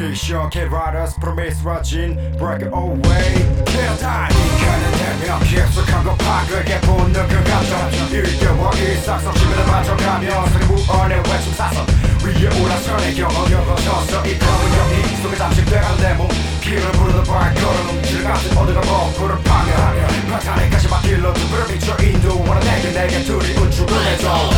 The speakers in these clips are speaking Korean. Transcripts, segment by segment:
Mission Kid Riders Promise Rajin Break it away Paradigm 이카는 대명 깊숙한 그 우측을 해줘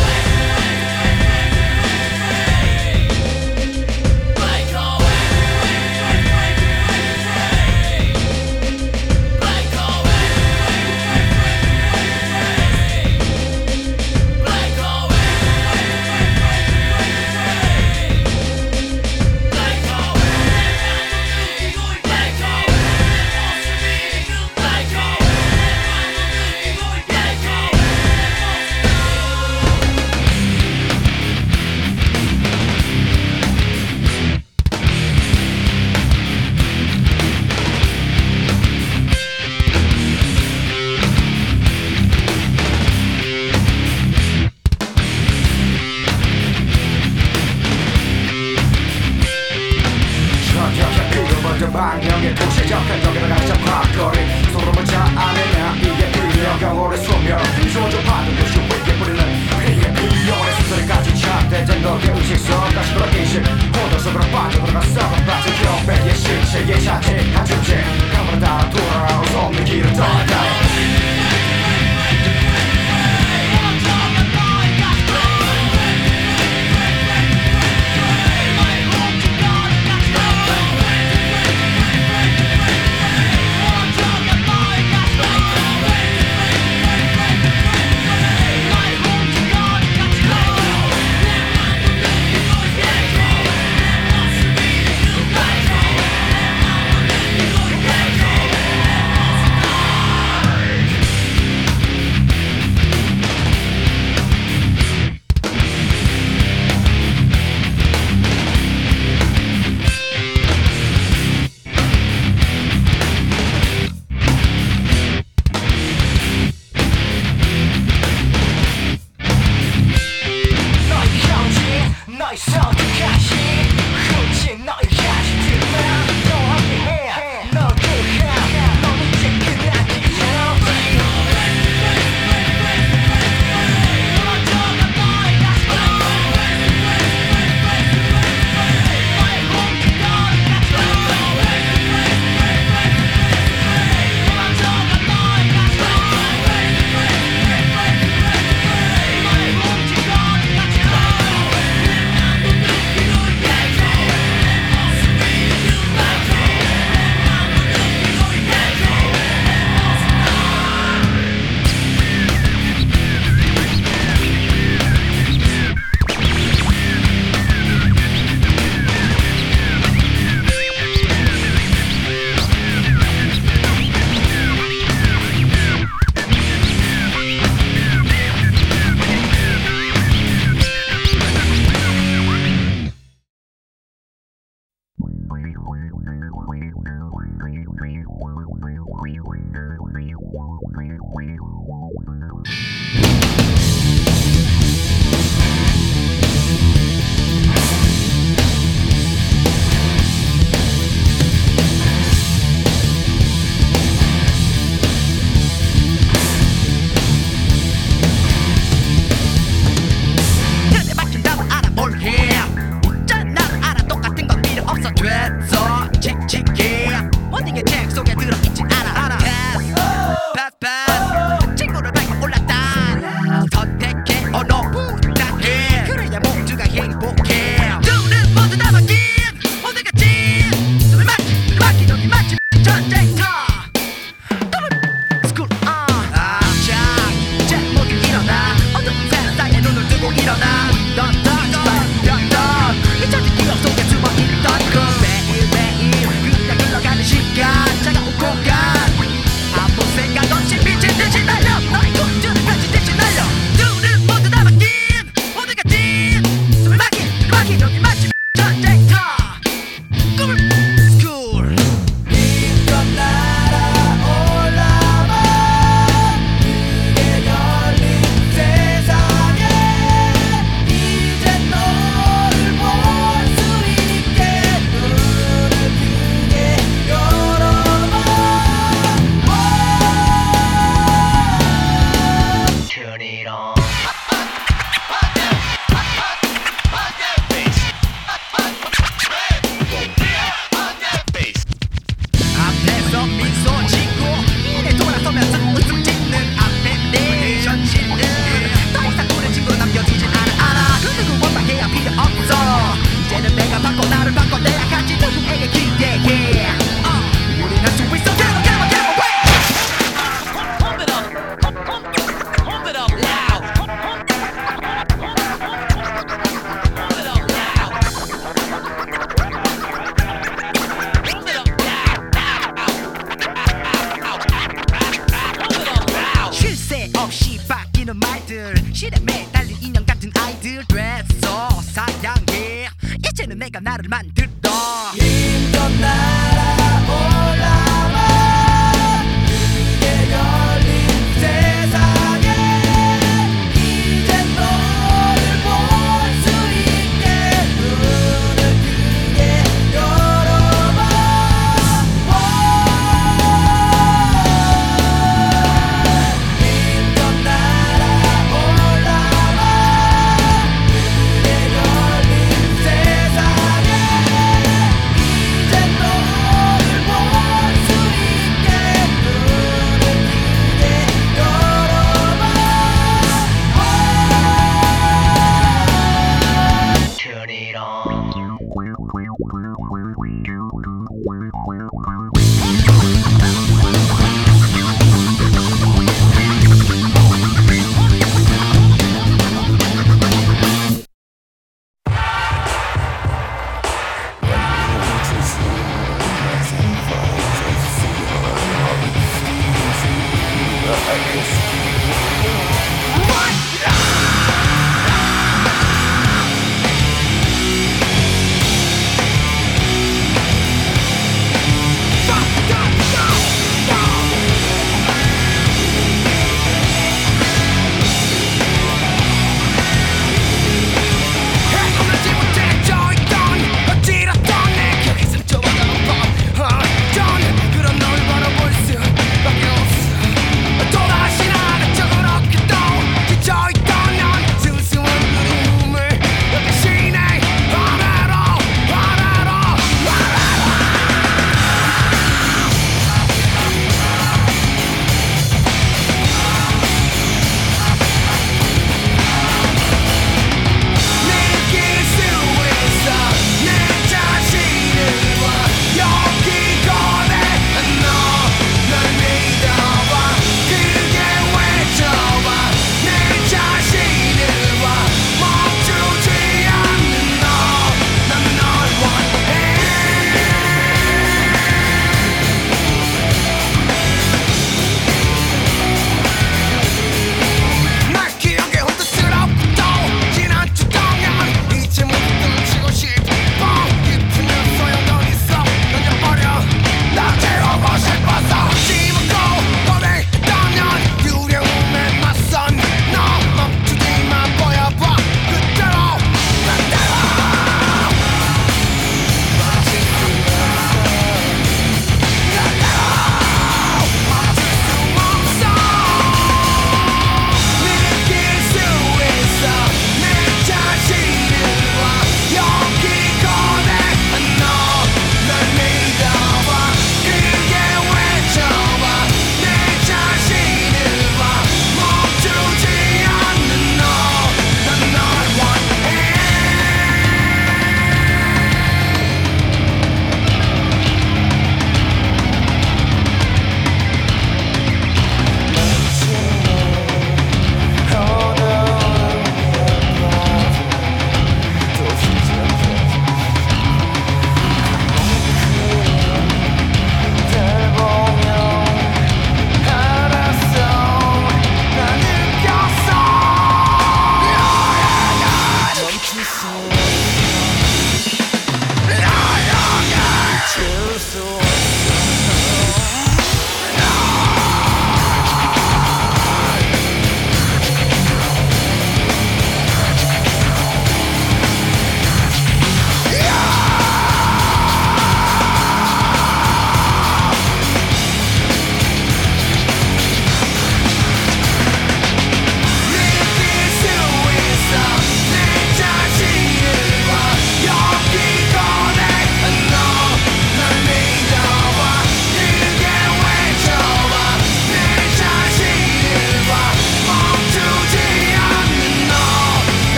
이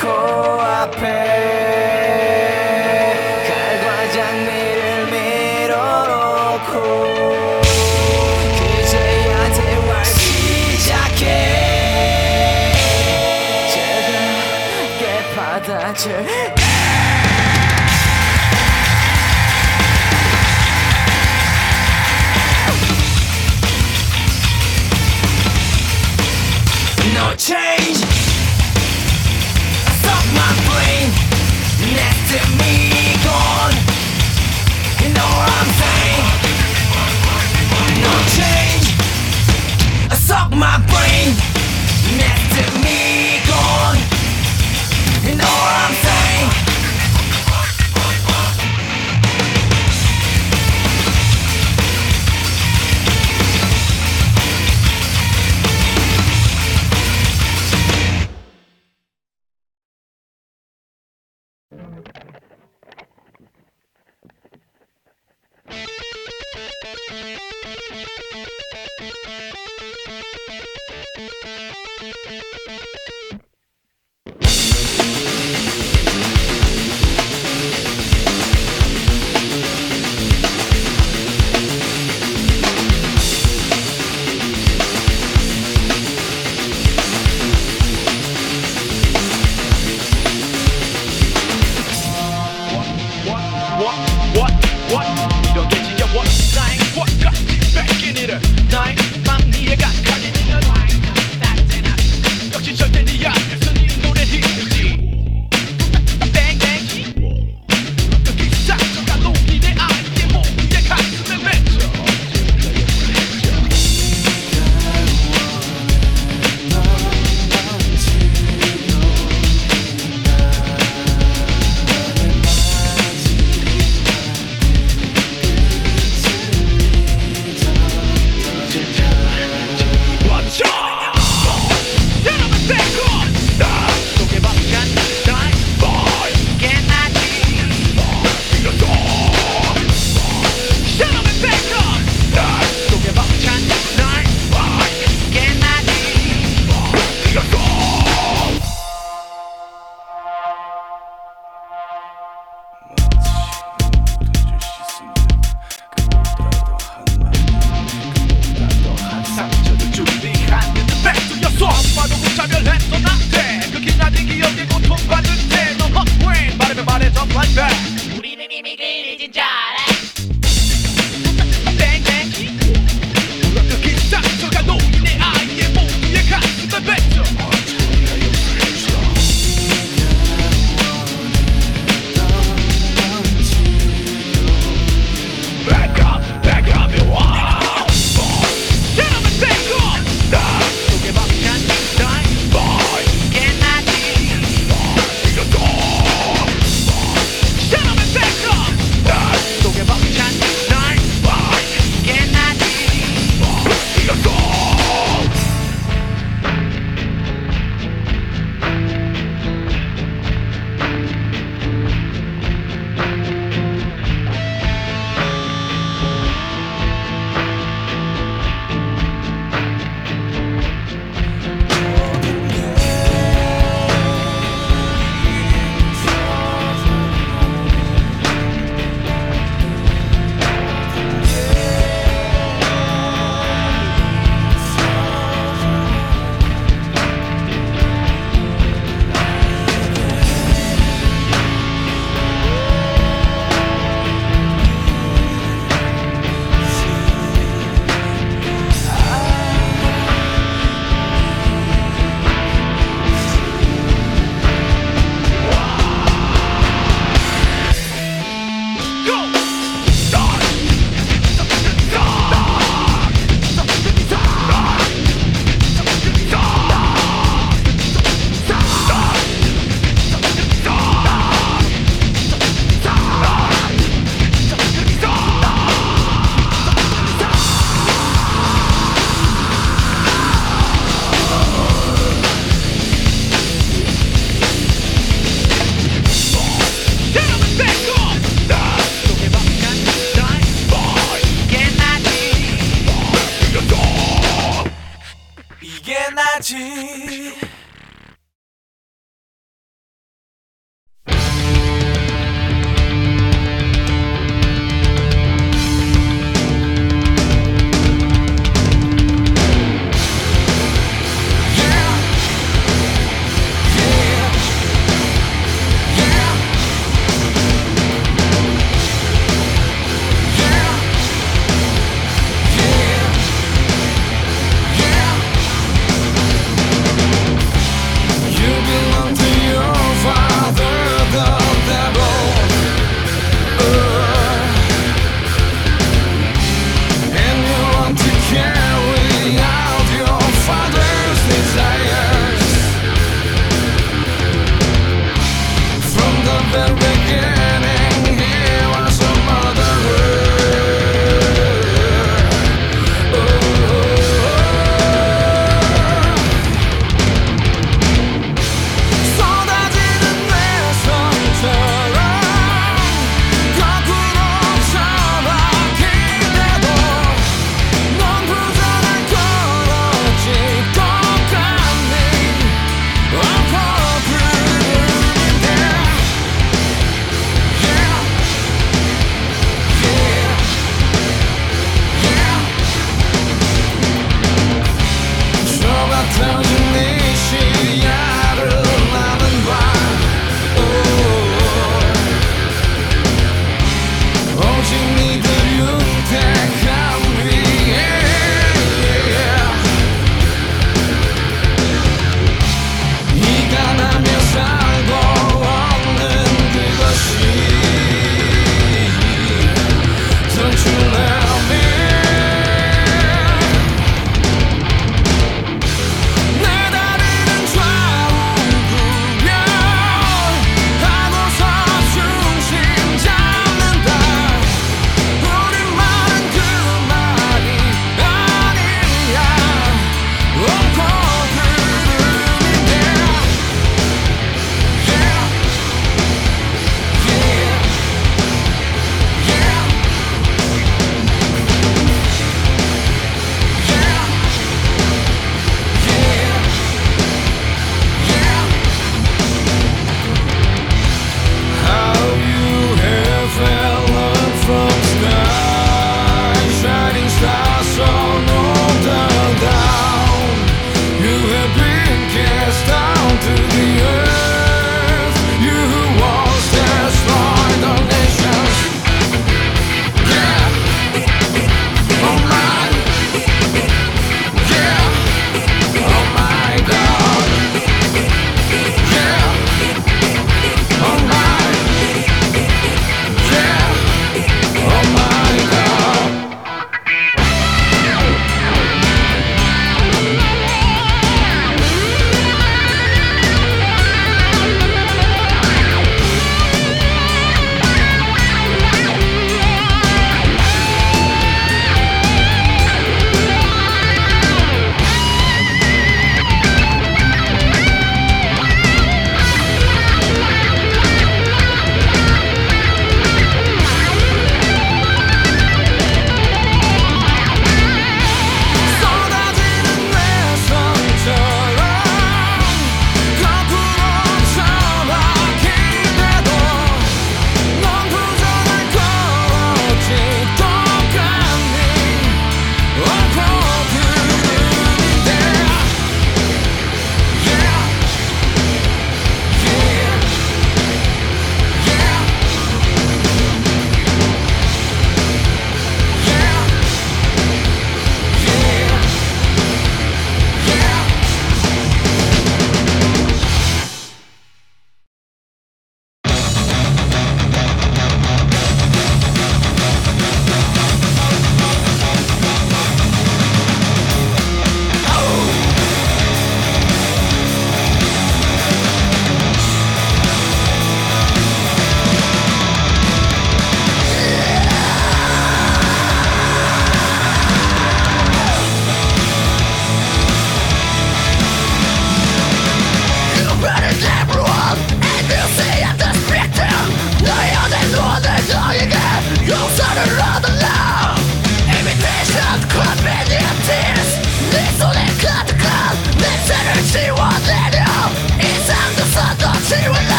코앞에 갈과장 니를 밀어놓고 그제야 대화를 시작해. 차갑게 받아줄 my brain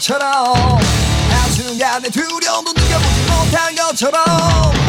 것처럼. 한순간의 두려움도 느껴보지 못한 것처럼.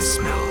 smell.